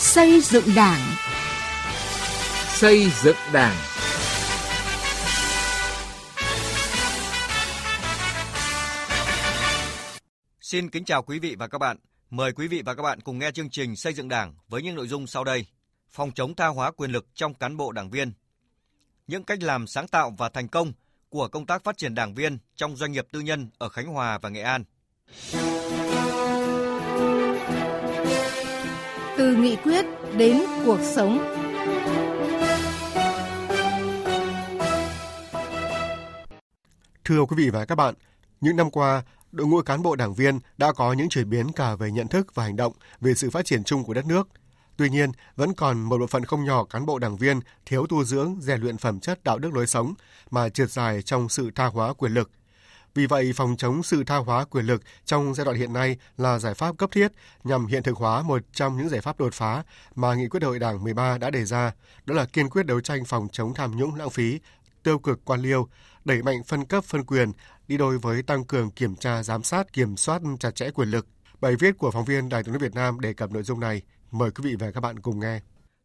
Xây dựng Đảng. Xây dựng Đảng. Xin kính chào quý vị và các bạn. Mời quý vị và các bạn cùng nghe chương trình Xây dựng Đảng với những nội dung sau đây. Phòng chống tha hóa quyền lực trong cán bộ đảng viên. Những cách làm sáng tạo và thành công của công tác phát triển đảng viên trong doanh nghiệp tư nhân ở Khánh Hòa và Nghệ An. Từ nghị quyết đến cuộc sống. Thưa quý vị và các bạn, những năm qua, đội ngũ cán bộ đảng viên đã có những chuyển biến cả về nhận thức và hành động về sự phát triển chung của đất nước. Tuy nhiên, vẫn còn một bộ phận không nhỏ cán bộ đảng viên thiếu tu dưỡng, rèn luyện phẩm chất đạo đức lối sống mà trượt dài trong sự tha hóa quyền lực. Vì vậy, phòng chống sự tha hóa quyền lực trong giai đoạn hiện nay là giải pháp cấp thiết nhằm hiện thực hóa một trong những giải pháp đột phá mà Nghị quyết đại hội Đảng 13 đã đề ra, đó là kiên quyết đấu tranh phòng chống tham nhũng lãng phí, tiêu cực quan liêu, đẩy mạnh phân cấp phân quyền, đi đôi với tăng cường kiểm tra giám sát, kiểm soát chặt chẽ quyền lực. Bài viết của phóng viên Đài tiếng nói Việt Nam đề cập nội dung này. Mời quý vị và các bạn cùng nghe.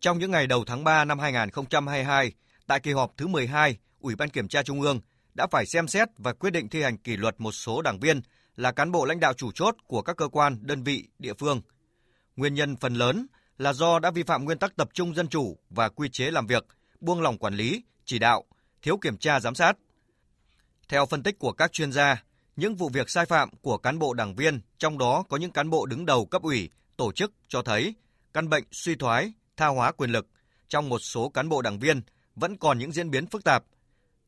Trong những ngày đầu tháng 3 năm 2022, tại kỳ họp thứ 12, Ủy ban Kiểm tra Trung ương đã phải xem xét và quyết định thi hành kỷ luật một số đảng viên là cán bộ lãnh đạo chủ chốt của các cơ quan, đơn vị, địa phương. Nguyên nhân phần lớn là do đã vi phạm nguyên tắc tập trung dân chủ và quy chế làm việc, buông lỏng quản lý, chỉ đạo, thiếu kiểm tra giám sát. Theo phân tích của các chuyên gia, những vụ việc sai phạm của cán bộ đảng viên, trong đó có những cán bộ đứng đầu cấp ủy, tổ chức cho thấy căn bệnh suy thoái, tha hóa quyền lực trong một số cán bộ đảng viên vẫn còn những diễn biến phức tạp.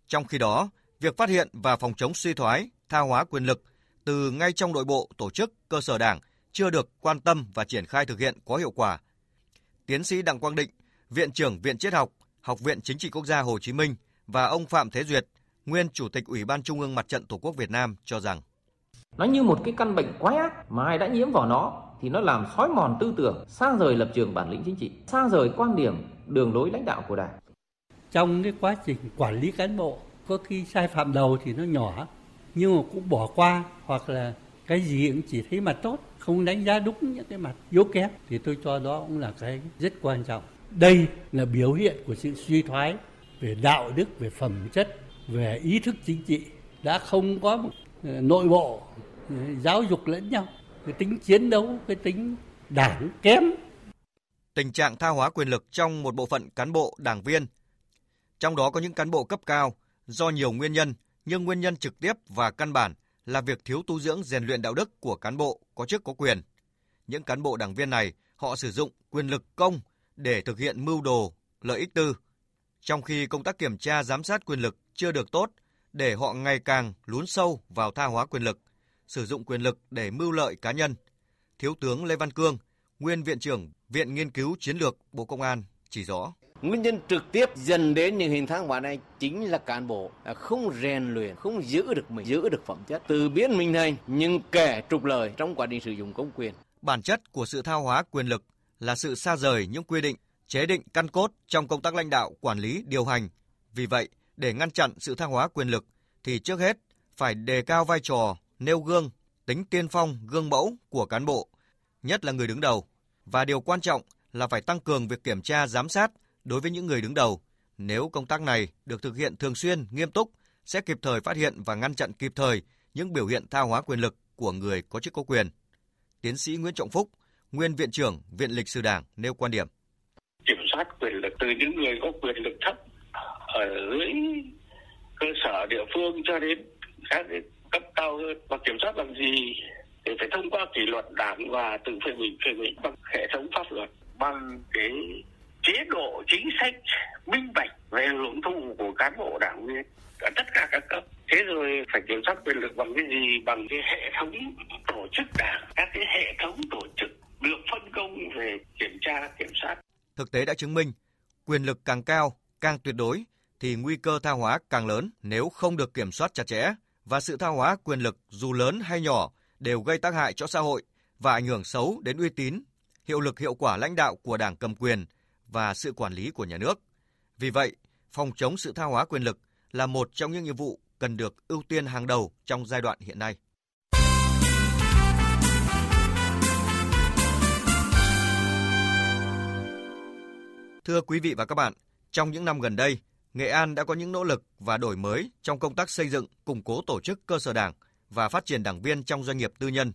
Trong khi đó, việc phát hiện và phòng chống suy thoái, tha hóa quyền lực từ ngay trong nội bộ tổ chức, cơ sở đảng chưa được quan tâm và triển khai thực hiện có hiệu quả. Tiến sĩ Đặng Quang Định, Viện trưởng Viện Triết học, Học viện Chính trị Quốc gia Hồ Chí Minh và ông Phạm Thế Duyệt, nguyên Chủ tịch Ủy ban Trung ương Mặt trận Tổ quốc Việt Nam cho rằng Nó như một cái căn bệnh quái ác mà ai đã nhiễm vào nó thì nó làm xói mòn tư tưởng, xa rời lập trường bản lĩnh chính trị, xa rời quan điểm, đường lối lãnh đạo của Đảng. Trong cái quá trình quản lý cán bộ, có khi sai phạm đầu thì nó nhỏ, nhưng mà cũng bỏ qua hoặc là cái gì cũng chỉ thấy mặt tốt, không đánh giá đúng những cái mặt yếu kém thì tôi cho đó cũng là cái rất quan trọng. Đây là biểu hiện của sự suy thoái về đạo đức, về phẩm chất, về ý thức chính trị đã không có một ờ, nội bộ ờ, giáo dục lẫn nhau. Cái tính chiến đấu cái tính đảng kém. Tình trạng tha hóa quyền lực trong một bộ phận cán bộ đảng viên. Trong đó có những cán bộ cấp cao do nhiều nguyên nhân nhưng nguyên nhân trực tiếp và căn bản là việc thiếu tu dưỡng rèn luyện đạo đức của cán bộ có chức có quyền những cán bộ đảng viên này họ sử dụng quyền lực công để thực hiện mưu đồ lợi ích tư trong khi công tác kiểm tra giám sát quyền lực chưa được tốt để họ ngày càng lún sâu vào tha hóa quyền lực sử dụng quyền lực để mưu lợi cá nhân. Thiếu tướng Lê Văn Cương, nguyên viện trưởng Viện Nghiên cứu Chiến lược Bộ Công an chỉ rõ. Nguyên nhân trực tiếp dần đến những hình thái hóa này chính là cán bộ à, không rèn luyện, không giữ được mình, giữ được phẩm chất, từ biến mình thành nhưng kẻ trục lợi trong quá trình sử dụng công quyền. Bản chất của sự thao hóa quyền lực là sự xa rời những quy định, chế định căn cốt trong công tác lãnh đạo, quản lý, điều hành. Vì vậy, để ngăn chặn sự thao hóa quyền lực thì trước hết phải đề cao vai trò nêu gương, tính tiên phong, gương mẫu của cán bộ, nhất là người đứng đầu. Và điều quan trọng là phải tăng cường việc kiểm tra giám sát đối với những người đứng đầu. Nếu công tác này được thực hiện thường xuyên, nghiêm túc, sẽ kịp thời phát hiện và ngăn chặn kịp thời những biểu hiện tha hóa quyền lực của người có chức có quyền. Tiến sĩ Nguyễn Trọng Phúc, nguyên viện trưởng Viện Lịch sử Đảng nêu quan điểm. Kiểm soát quyền lực từ những người có quyền lực thấp ở dưới cơ sở địa phương cho đến các cấp cao hơn và kiểm soát bằng gì thì phải thông qua kỷ luật đảng và tự phê bình phê bình bằng hệ thống pháp luật bằng cái chế độ chính sách minh bạch về hưởng thụ của cán bộ đảng viên ở tất cả các cấp. Thế rồi phải kiểm soát quyền lực bằng cái gì? Bằng cái hệ thống tổ chức đảng. Các cái hệ thống tổ chức được phân công về kiểm tra kiểm soát. Thực tế đã chứng minh quyền lực càng cao càng tuyệt đối thì nguy cơ tha hóa càng lớn nếu không được kiểm soát chặt chẽ. Và sự tha hóa quyền lực dù lớn hay nhỏ đều gây tác hại cho xã hội và ảnh hưởng xấu đến uy tín, hiệu lực hiệu quả lãnh đạo của Đảng cầm quyền và sự quản lý của nhà nước. Vì vậy, phòng chống sự tha hóa quyền lực là một trong những nhiệm vụ cần được ưu tiên hàng đầu trong giai đoạn hiện nay. Thưa quý vị và các bạn, trong những năm gần đây, Nghệ An đã có những nỗ lực và đổi mới trong công tác xây dựng, củng cố tổ chức cơ sở đảng và phát triển đảng viên trong doanh nghiệp tư nhân.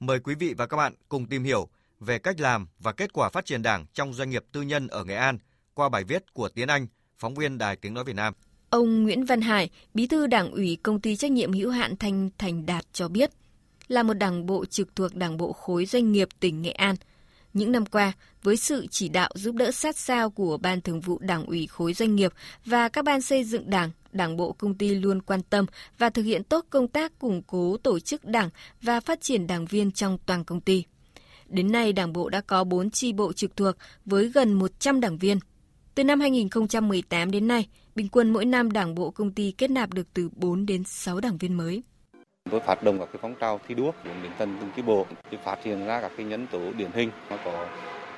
Mời quý vị và các bạn cùng tìm hiểu về cách làm và kết quả phát triển đảng trong doanh nghiệp tư nhân ở Nghệ An qua bài viết của Tiến Anh, phóng viên Đài Tiếng Nói Việt Nam. Ông Nguyễn Văn Hải, bí thư đảng ủy công ty trách nhiệm hữu hạn Thanh Thành Đạt cho biết, là một đảng bộ trực thuộc đảng bộ khối doanh nghiệp tỉnh Nghệ An. Những năm qua, với sự chỉ đạo giúp đỡ sát sao của Ban Thường vụ Đảng ủy khối doanh nghiệp và các ban xây dựng đảng, đảng bộ công ty luôn quan tâm và thực hiện tốt công tác củng cố tổ chức đảng và phát triển đảng viên trong toàn công ty. Đến nay, Đảng bộ đã có 4 chi bộ trực thuộc với gần 100 đảng viên. Từ năm 2018 đến nay, bình quân mỗi năm Đảng bộ công ty kết nạp được từ 4 đến 6 đảng viên mới. Tôi phát động các cái phong trào thi đua đến đến tận từng chi bộ để phát hiện ra các cái nhân tố điển hình mà có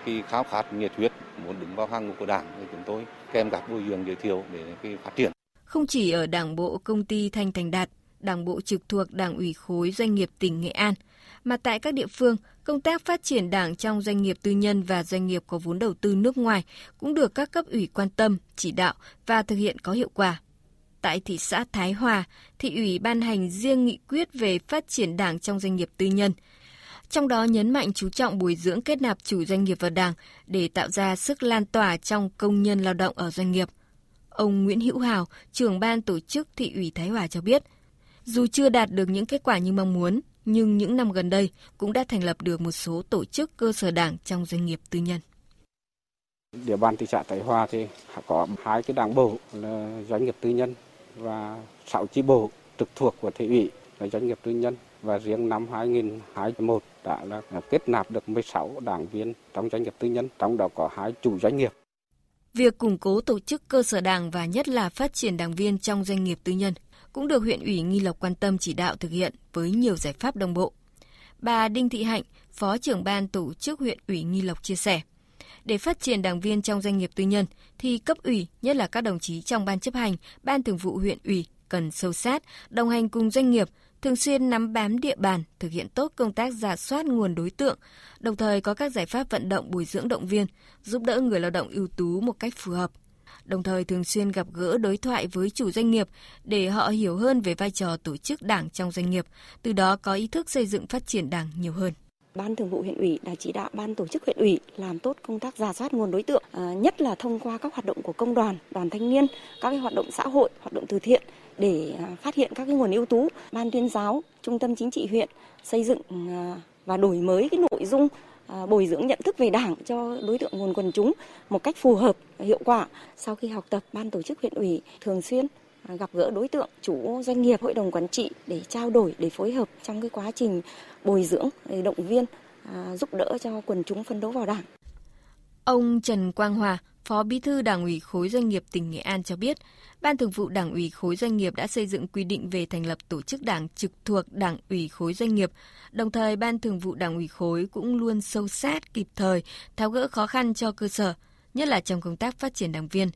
cái khao khát nhiệt huyết muốn đứng vào hàng ngũ của đảng thì chúng tôi kèm các bồi dưỡng giới thiệu để cái phát triển. Không chỉ ở Đảng bộ công ty Thanh Thành Đạt, Đảng bộ trực thuộc Đảng ủy khối doanh nghiệp tỉnh Nghệ An, mà tại các địa phương, công tác phát triển đảng trong doanh nghiệp tư nhân và doanh nghiệp có vốn đầu tư nước ngoài cũng được các cấp ủy quan tâm, chỉ đạo và thực hiện có hiệu quả. Tại thị xã Thái Hòa, thị ủy ban hành riêng nghị quyết về phát triển đảng trong doanh nghiệp tư nhân. Trong đó nhấn mạnh chú trọng bồi dưỡng kết nạp chủ doanh nghiệp vào đảng để tạo ra sức lan tỏa trong công nhân lao động ở doanh nghiệp. Ông Nguyễn Hữu Hào, trưởng ban tổ chức thị ủy Thái Hòa cho biết, dù chưa đạt được những kết quả như mong muốn, nhưng những năm gần đây cũng đã thành lập được một số tổ chức cơ sở đảng trong doanh nghiệp tư nhân. Địa bàn thị xã Thái Hòa thì có hai cái đảng bộ là doanh nghiệp tư nhân và sáu chi bộ trực thuộc của thị ủy là doanh nghiệp tư nhân và riêng năm 2021 đã là kết nạp được 16 đảng viên trong doanh nghiệp tư nhân, trong đó có hai chủ doanh nghiệp. Việc củng cố tổ chức cơ sở đảng và nhất là phát triển đảng viên trong doanh nghiệp tư nhân cũng được huyện ủy Nghi Lộc quan tâm chỉ đạo thực hiện với nhiều giải pháp đồng bộ. Bà Đinh Thị Hạnh, Phó trưởng ban tổ chức huyện ủy Nghi Lộc chia sẻ, để phát triển đảng viên trong doanh nghiệp tư nhân thì cấp ủy, nhất là các đồng chí trong ban chấp hành, ban thường vụ huyện ủy cần sâu sát, đồng hành cùng doanh nghiệp, thường xuyên nắm bám địa bàn, thực hiện tốt công tác giả soát nguồn đối tượng, đồng thời có các giải pháp vận động bồi dưỡng động viên, giúp đỡ người lao động ưu tú một cách phù hợp đồng thời thường xuyên gặp gỡ đối thoại với chủ doanh nghiệp để họ hiểu hơn về vai trò tổ chức đảng trong doanh nghiệp, từ đó có ý thức xây dựng phát triển đảng nhiều hơn. Ban Thường vụ huyện ủy đã chỉ đạo ban tổ chức huyện ủy làm tốt công tác giả soát nguồn đối tượng, à, nhất là thông qua các hoạt động của công đoàn, đoàn thanh niên, các cái hoạt động xã hội, hoạt động từ thiện để à, phát hiện các cái nguồn ưu tú. Ban tuyên giáo, trung tâm chính trị huyện xây dựng à, và đổi mới cái nội dung À, bồi dưỡng nhận thức về đảng cho đối tượng nguồn quần chúng một cách phù hợp hiệu quả. Sau khi học tập, ban tổ chức huyện ủy thường xuyên à, gặp gỡ đối tượng chủ doanh nghiệp hội đồng quản trị để trao đổi để phối hợp trong cái quá trình bồi dưỡng động viên à, giúp đỡ cho quần chúng phân đấu vào đảng. Ông Trần Quang Hòa, Phó Bí thư Đảng ủy khối doanh nghiệp tỉnh Nghệ An cho biết, Ban Thường vụ Đảng ủy khối doanh nghiệp đã xây dựng quy định về thành lập tổ chức đảng trực thuộc Đảng ủy khối doanh nghiệp. Đồng thời, Ban Thường vụ Đảng ủy khối cũng luôn sâu sát, kịp thời, tháo gỡ khó khăn cho cơ sở, nhất là trong công tác phát triển đảng viên.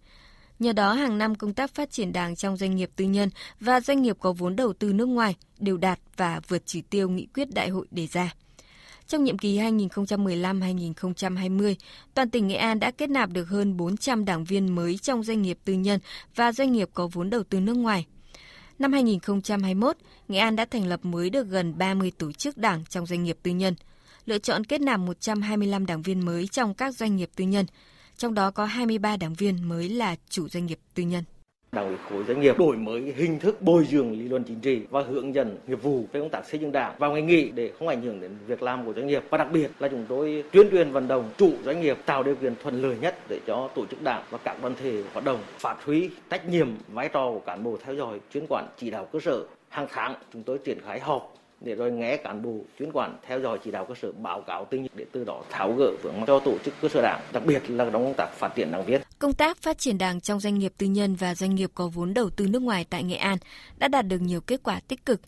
Nhờ đó, hàng năm công tác phát triển đảng trong doanh nghiệp tư nhân và doanh nghiệp có vốn đầu tư nước ngoài đều đạt và vượt chỉ tiêu nghị quyết đại hội đề ra. Trong nhiệm kỳ 2015-2020, toàn tỉnh Nghệ An đã kết nạp được hơn 400 đảng viên mới trong doanh nghiệp tư nhân và doanh nghiệp có vốn đầu tư nước ngoài. Năm 2021, Nghệ An đã thành lập mới được gần 30 tổ chức đảng trong doanh nghiệp tư nhân, lựa chọn kết nạp 125 đảng viên mới trong các doanh nghiệp tư nhân, trong đó có 23 đảng viên mới là chủ doanh nghiệp tư nhân. Đảng ủy khối doanh nghiệp đổi mới hình thức bồi dưỡng lý luận chính trị và hướng dẫn nghiệp vụ về công tác xây dựng đảng vào ngày nghỉ để không ảnh hưởng đến việc làm của doanh nghiệp. Và đặc biệt là chúng tôi tuyên truyền vận động chủ doanh nghiệp tạo điều kiện thuận lợi nhất để cho tổ chức đảng và các đoàn thể hoạt động, phát huy trách nhiệm, vai trò của cán bộ theo dõi, chuyên quản, chỉ đạo cơ sở. Hàng tháng, chúng tôi triển khai họp để rồi nghe cán bộ, chuyên quản theo dõi, chỉ đạo cơ sở, báo cáo tình hình để từ đó tháo gỡ vướng mắc cho tổ chức cơ sở đảng, đặc biệt là trong công tác phát triển đảng viên công tác phát triển đảng trong doanh nghiệp tư nhân và doanh nghiệp có vốn đầu tư nước ngoài tại Nghệ An đã đạt được nhiều kết quả tích cực.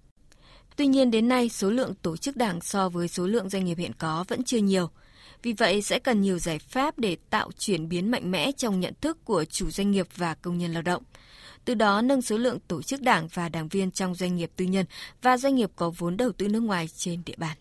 Tuy nhiên đến nay số lượng tổ chức đảng so với số lượng doanh nghiệp hiện có vẫn chưa nhiều. Vì vậy sẽ cần nhiều giải pháp để tạo chuyển biến mạnh mẽ trong nhận thức của chủ doanh nghiệp và công nhân lao động. Từ đó nâng số lượng tổ chức đảng và đảng viên trong doanh nghiệp tư nhân và doanh nghiệp có vốn đầu tư nước ngoài trên địa bàn.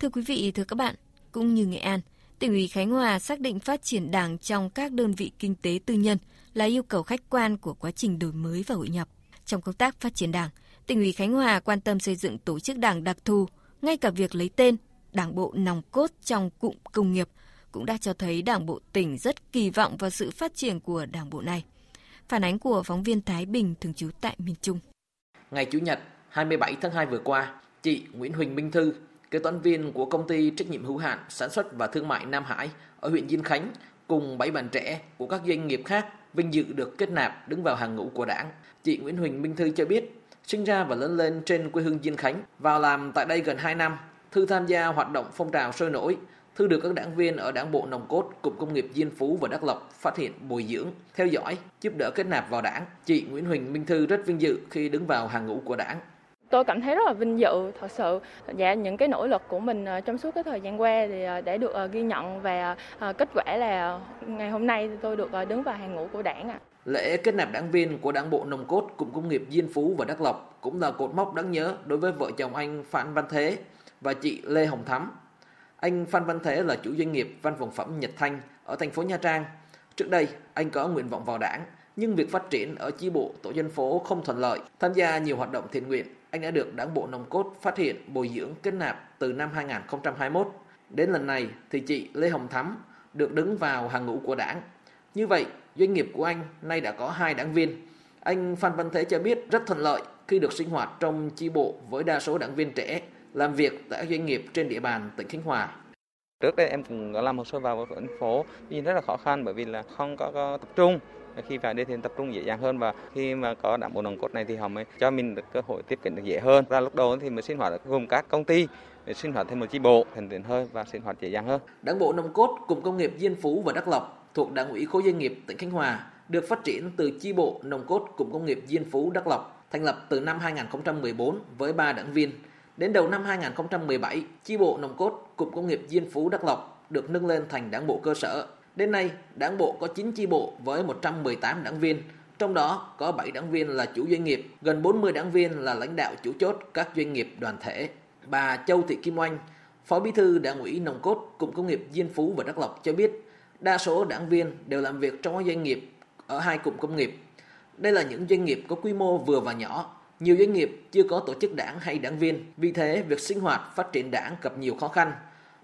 Thưa quý vị, thưa các bạn, cũng như Nghệ An, tỉnh ủy Khánh Hòa xác định phát triển đảng trong các đơn vị kinh tế tư nhân là yêu cầu khách quan của quá trình đổi mới và hội nhập. Trong công tác phát triển đảng, tỉnh ủy Khánh Hòa quan tâm xây dựng tổ chức đảng đặc thù, ngay cả việc lấy tên đảng bộ nòng cốt trong cụm công nghiệp cũng đã cho thấy đảng bộ tỉnh rất kỳ vọng vào sự phát triển của đảng bộ này. Phản ánh của phóng viên Thái Bình thường trú tại miền Trung. Ngày Chủ nhật 27 tháng 2 vừa qua, chị Nguyễn Huỳnh Minh Thư, kế toán viên của công ty trách nhiệm hữu hạn sản xuất và thương mại Nam Hải ở huyện Diên Khánh cùng bảy bạn trẻ của các doanh nghiệp khác vinh dự được kết nạp đứng vào hàng ngũ của đảng. Chị Nguyễn Huỳnh Minh Thư cho biết, sinh ra và lớn lên trên quê hương Diên Khánh, vào làm tại đây gần 2 năm, Thư tham gia hoạt động phong trào sôi nổi, Thư được các đảng viên ở đảng bộ Nồng cốt, cụm công nghiệp Diên Phú và Đắk Lộc phát hiện bồi dưỡng, theo dõi, giúp đỡ kết nạp vào đảng. Chị Nguyễn Huỳnh Minh Thư rất vinh dự khi đứng vào hàng ngũ của đảng. Tôi cảm thấy rất là vinh dự, thật sự dạ những cái nỗ lực của mình ờ, trong suốt cái thời gian qua thì ờ, để được ờ, ghi nhận và kết quả là ngày hôm nay tôi được đứng vào hàng ngũ của đảng ạ. Lễ kết nạp đảng viên của đảng bộ nông cốt cụm công nghiệp Diên Phú và Đắk Lộc cũng là cột mốc đáng nhớ đối với vợ chồng anh Phan Văn Thế và chị Lê Hồng Thắm. Anh Phan Văn Thế là chủ doanh nghiệp văn phòng phẩm Nhật Thanh ở thành phố Nha Trang. Trước đây, anh có nguyện vọng vào đảng, nhưng việc phát triển ở chi bộ tổ dân phố không thuận lợi. Tham gia nhiều hoạt động thiện nguyện, anh đã được đảng bộ nòng cốt phát hiện bồi dưỡng kết nạp từ năm 2021. Đến lần này thì chị Lê Hồng Thắm được đứng vào hàng ngũ của đảng. Như vậy, doanh nghiệp của anh nay đã có hai đảng viên. Anh Phan Văn Thế cho biết rất thuận lợi khi được sinh hoạt trong chi bộ với đa số đảng viên trẻ làm việc tại doanh nghiệp trên địa bàn tỉnh Khánh Hòa. Trước đây em cũng làm hồ sơ vào thành phố, nhưng rất là khó khăn bởi vì là không có, có tập trung khi vào đây thì tập trung dễ dàng hơn và khi mà có đảng bộ nòng cốt này thì họ mới cho mình được cơ hội tiếp cận được dễ hơn ra lúc đầu thì mới sinh hoạt gồm các công ty để sinh hoạt thêm một chi bộ thành tiện hơn và sinh hoạt dễ dàng hơn. Đảng bộ nòng cốt cùng công nghiệp Diên Phú và Đắk Lộc thuộc Đảng ủy khối doanh nghiệp tỉnh Khánh Hòa được phát triển từ chi bộ nòng cốt cùng công nghiệp Diên Phú Đắk Lộc thành lập từ năm 2014 với 3 đảng viên Đến đầu năm 2017, chi bộ nòng cốt cụm công nghiệp Diên Phú Đắk Lộc được nâng lên thành đảng bộ cơ sở. Đến nay, đảng bộ có 9 chi bộ với 118 đảng viên, trong đó có 7 đảng viên là chủ doanh nghiệp, gần 40 đảng viên là lãnh đạo chủ chốt các doanh nghiệp đoàn thể. Bà Châu Thị Kim Oanh, Phó Bí thư Đảng ủy Nồng cốt cụm công nghiệp Diên Phú và Đắk Lộc cho biết, đa số đảng viên đều làm việc trong doanh nghiệp ở hai cụm công nghiệp. Đây là những doanh nghiệp có quy mô vừa và nhỏ, nhiều doanh nghiệp chưa có tổ chức đảng hay đảng viên, vì thế việc sinh hoạt phát triển đảng gặp nhiều khó khăn.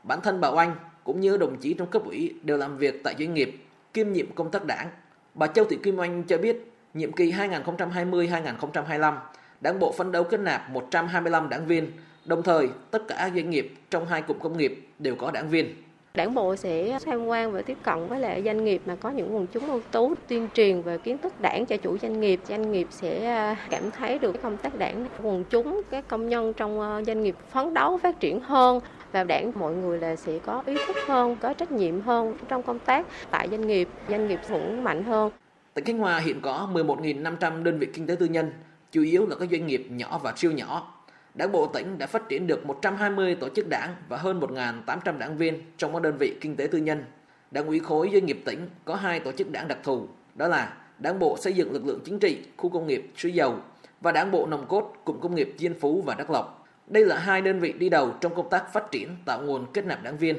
Bản thân bà Oanh cũng như đồng chí trong cấp ủy đều làm việc tại doanh nghiệp, kiêm nhiệm công tác đảng. Bà Châu Thị Kim Oanh cho biết, nhiệm kỳ 2020-2025, đảng bộ phấn đấu kết nạp 125 đảng viên, đồng thời tất cả doanh nghiệp trong hai cụm công nghiệp đều có đảng viên. Đảng bộ sẽ tham quan và tiếp cận với lại doanh nghiệp mà có những quần chúng ưu tú, tuyên truyền về kiến thức đảng cho chủ doanh nghiệp. Doanh nghiệp sẽ à, cảm thấy được công tác đảng, quần chúng, các công nhân trong à, doanh nghiệp phấn đấu phát triển hơn và đảng mọi người là sẽ có ý thức hơn, có trách nhiệm hơn trong công tác tại doanh nghiệp, doanh nghiệp vững mạnh hơn. Tỉnh Khánh Hòa hiện có 11.500 đơn vị kinh tế tư nhân, chủ yếu là các doanh nghiệp nhỏ và siêu nhỏ Đảng bộ tỉnh đã phát triển được 120 tổ chức đảng và hơn 1.800 đảng viên trong các đơn vị kinh tế tư nhân. Đảng ủy khối doanh nghiệp tỉnh có hai tổ chức đảng đặc thù, đó là Đảng bộ xây dựng lực lượng chính trị, khu công nghiệp Suối Dầu và Đảng bộ nòng cốt cụm công nghiệp Diên Phú và Đắk Lộc. Đây là hai đơn vị đi đầu trong công tác phát triển tạo nguồn kết nạp đảng viên.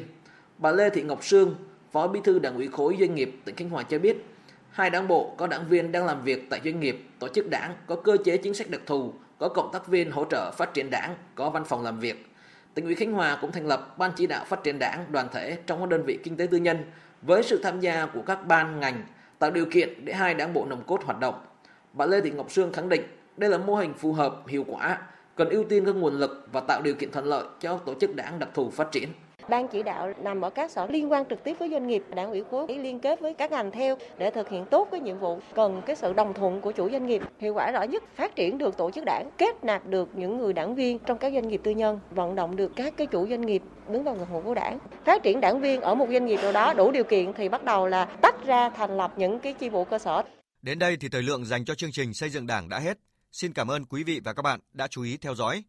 Bà Lê Thị Ngọc Sương, Phó Bí thư Đảng ủy khối doanh nghiệp tỉnh Khánh Hòa cho biết, hai đảng bộ có đảng viên đang làm việc tại doanh nghiệp, tổ chức đảng có cơ chế chính sách đặc thù có cộng tác viên hỗ trợ phát triển đảng, có văn phòng làm việc. Tỉnh ủy Khánh Hòa cũng thành lập ban chỉ đạo phát triển đảng đoàn thể trong các đơn vị kinh tế tư nhân với sự tham gia của các ban ngành tạo điều kiện để hai đảng bộ nòng cốt hoạt động. Bà Lê Thị Ngọc Sương khẳng định đây là mô hình phù hợp, hiệu quả, cần ưu tiên các nguồn lực và tạo điều kiện thuận lợi cho tổ chức đảng đặc thù phát triển. Ban chỉ đạo nằm ở các sở liên quan trực tiếp với doanh nghiệp, đảng ủy khối liên kết với các ngành theo để thực hiện tốt cái nhiệm vụ. Cần cái sự đồng thuận của chủ doanh nghiệp. Hiệu quả rõ nhất phát triển được tổ chức đảng, kết nạp được những người đảng viên trong các doanh nghiệp tư nhân, vận động được các cái chủ doanh nghiệp đứng vào ngành hộ của đảng. Phát triển đảng viên ở một doanh nghiệp nào đó đủ điều kiện thì bắt đầu là tách ra thành lập những cái chi bộ cơ sở. Đến đây thì thời lượng dành cho chương trình xây dựng đảng đã hết. Xin cảm ơn quý vị và các bạn đã chú ý theo dõi.